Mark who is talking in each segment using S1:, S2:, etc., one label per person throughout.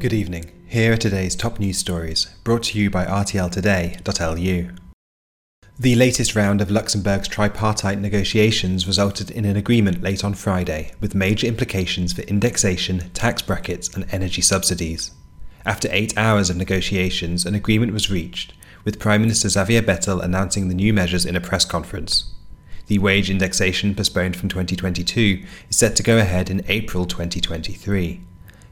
S1: Good evening. Here are today's top news stories, brought to you by RTLToday.lu. The latest round of Luxembourg's tripartite negotiations resulted in an agreement late on Friday, with major implications for indexation, tax brackets, and energy subsidies. After eight hours of negotiations, an agreement was reached, with Prime Minister Xavier Bettel announcing the new measures in a press conference. The wage indexation postponed from 2022 is set to go ahead in April 2023.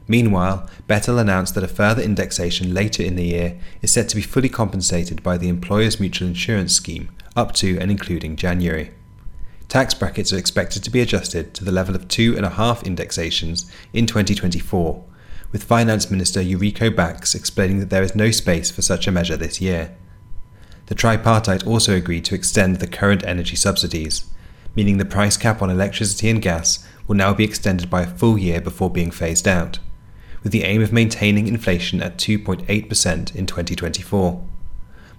S1: Meanwhile, Bettel announced that a further indexation later in the year is set to be fully compensated by the Employers Mutual Insurance Scheme up to and including January. Tax brackets are expected to be adjusted to the level of two and a half indexations in 2024, with Finance Minister Yuriko Backes explaining that there is no space for such a measure this year. The tripartite also agreed to extend the current energy subsidies, meaning the price cap on electricity and gas will now be extended by a full year before being phased out, with the aim of maintaining inflation at 2.8% in 2024.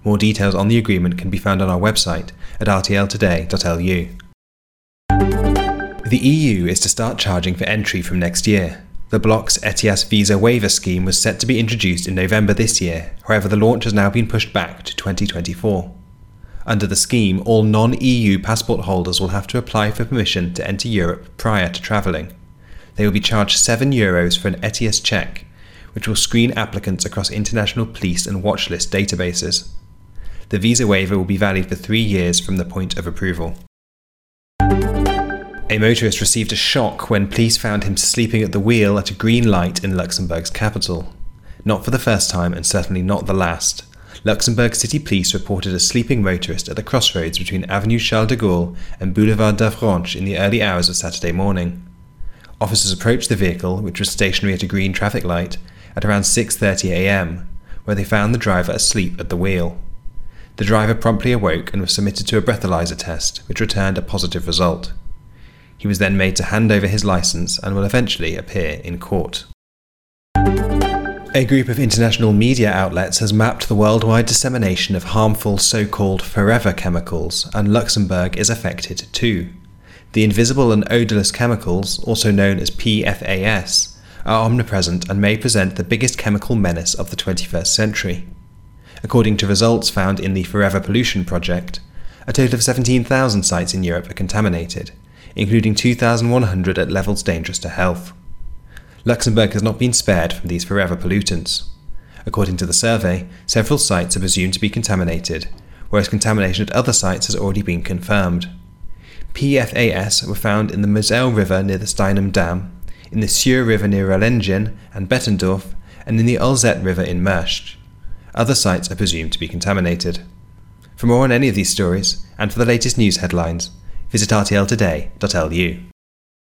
S1: More details on the agreement can be found on our website at rtltoday.lu. The EU is to start charging for entry from next year, the bloc's ETIAS visa waiver scheme was set to be introduced in November this year, however, the launch has now been pushed back to 2024. Under the scheme, all non EU passport holders will have to apply for permission to enter Europe prior to travelling. They will be charged €7 Euros for an ETIAS check, which will screen applicants across international police and watchlist databases. The visa waiver will be valid for three years from the point of approval. A motorist received a shock when police found him sleeping at the wheel at a green light in Luxembourg's capital. Not for the first time, and certainly not the last. Luxembourg City Police reported a sleeping motorist at the crossroads between Avenue Charles de Gaulle and Boulevard d'Avranches in the early hours of Saturday morning. Officers approached the vehicle, which was stationary at a green traffic light, at around 6:30 a.m., where they found the driver asleep at the wheel. The driver promptly awoke and was submitted to a breathalyzer test, which returned a positive result. He was then made to hand over his license and will eventually appear in court. A group of international media outlets has mapped the worldwide dissemination of harmful so called forever chemicals, and Luxembourg is affected too. The invisible and odorless chemicals, also known as PFAS, are omnipresent and may present the biggest chemical menace of the 21st century. According to results found in the Forever Pollution Project, a total of 17,000 sites in Europe are contaminated, including 2,100 at levels dangerous to health. Luxembourg has not been spared from these forever pollutants. According to the survey, several sites are presumed to be contaminated, whereas contamination at other sites has already been confirmed. PFAS were found in the Moselle River near the Steinum Dam, in the Sûre River near Rellingen and Bettendorf, and in the Alzette River in Meurthe. Other sites are presumed to be contaminated. For more on any of these stories, and for the latest news headlines, visit rtltoday.lu.